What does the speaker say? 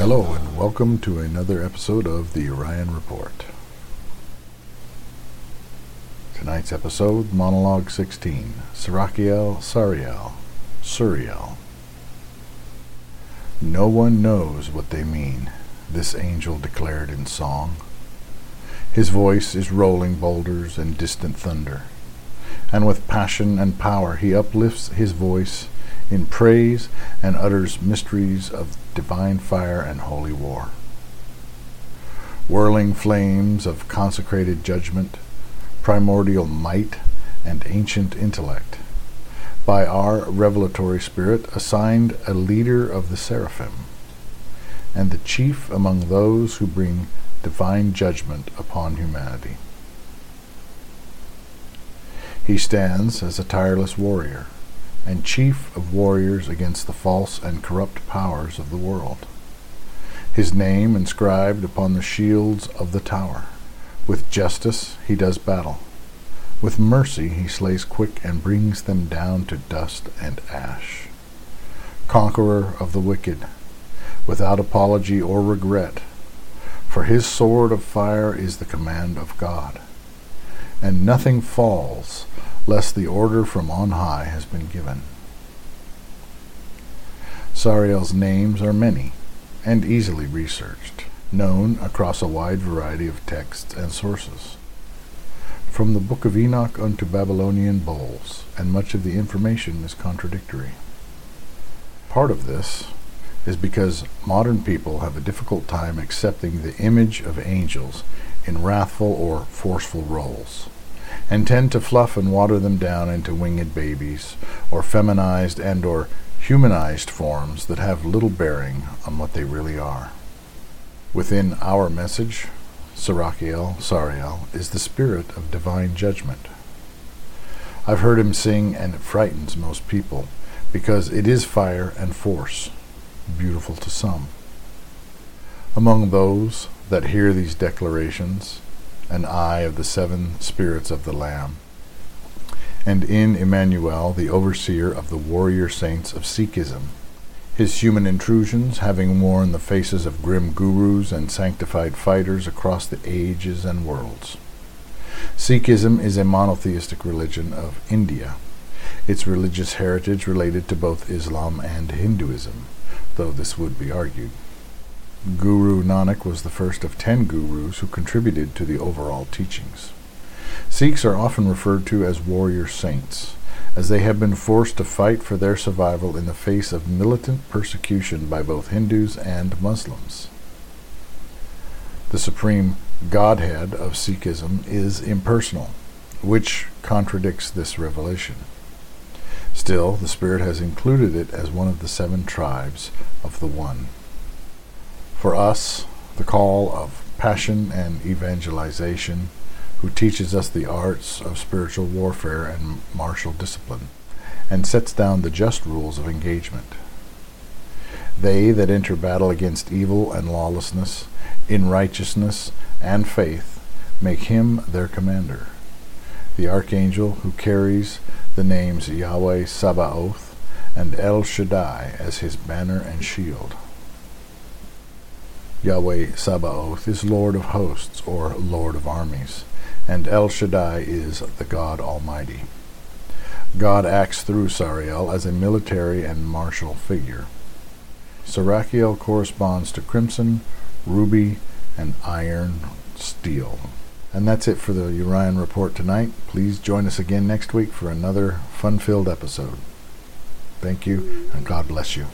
Hello, and welcome to another episode of the Orion Report. Tonight's episode, Monologue 16, Sarakiel Sariel, Suriel. No one knows what they mean, this angel declared in song. His voice is rolling boulders and distant thunder, and with passion and power he uplifts his voice in praise and utters mysteries of divine fire and holy war. Whirling flames of consecrated judgment, primordial might, and ancient intellect, by our revelatory spirit assigned a leader of the seraphim, and the chief among those who bring divine judgment upon humanity. He stands as a tireless warrior and chief of warriors against the false and corrupt powers of the world. His name inscribed upon the shields of the tower. With justice he does battle. With mercy he slays quick and brings them down to dust and ash. Conqueror of the wicked, without apology or regret, for his sword of fire is the command of God, and nothing falls lest the order from on high has been given. Sariel's names are many and easily researched, known across a wide variety of texts and sources. From the Book of Enoch unto Babylonian bowls, and much of the information is contradictory. Part of this is because modern people have a difficult time accepting the image of angels in wrathful or forceful roles and tend to fluff and water them down into winged babies or feminized and or humanized forms that have little bearing on what they really are. Within our message, Sarakiel, Sariel, is the spirit of divine judgment. I've heard him sing and it frightens most people because it is fire and force, beautiful to some. Among those that hear these declarations, an eye of the seven spirits of the Lamb, and in Emmanuel, the overseer of the warrior saints of Sikhism. His human intrusions, having worn the faces of grim gurus and sanctified fighters across the ages and worlds. Sikhism is a monotheistic religion of India, its religious heritage related to both Islam and Hinduism, though this would be argued. Guru Nanak was the first of ten gurus who contributed to the overall teachings. Sikhs are often referred to as warrior saints, as they have been forced to fight for their survival in the face of militant persecution by both Hindus and Muslims. The supreme Godhead of Sikhism is impersonal, which contradicts this revelation. Still, the Spirit has included it as one of the seven tribes of the One. For us, the call of passion and evangelization, who teaches us the arts of spiritual warfare and martial discipline, and sets down the just rules of engagement. They that enter battle against evil and lawlessness, in righteousness and faith, make him their commander. The archangel who carries the names Yahweh Sabaoth and El Shaddai as his banner and shield. Yahweh Sabaoth is Lord of hosts or Lord of armies, and El Shaddai is the God Almighty. God acts through Sariel as a military and martial figure. Sarakiel corresponds to crimson, ruby, and iron steel. And that's it for the Orion Report tonight. Please join us again next week for another fun filled episode. Thank you, and God bless you.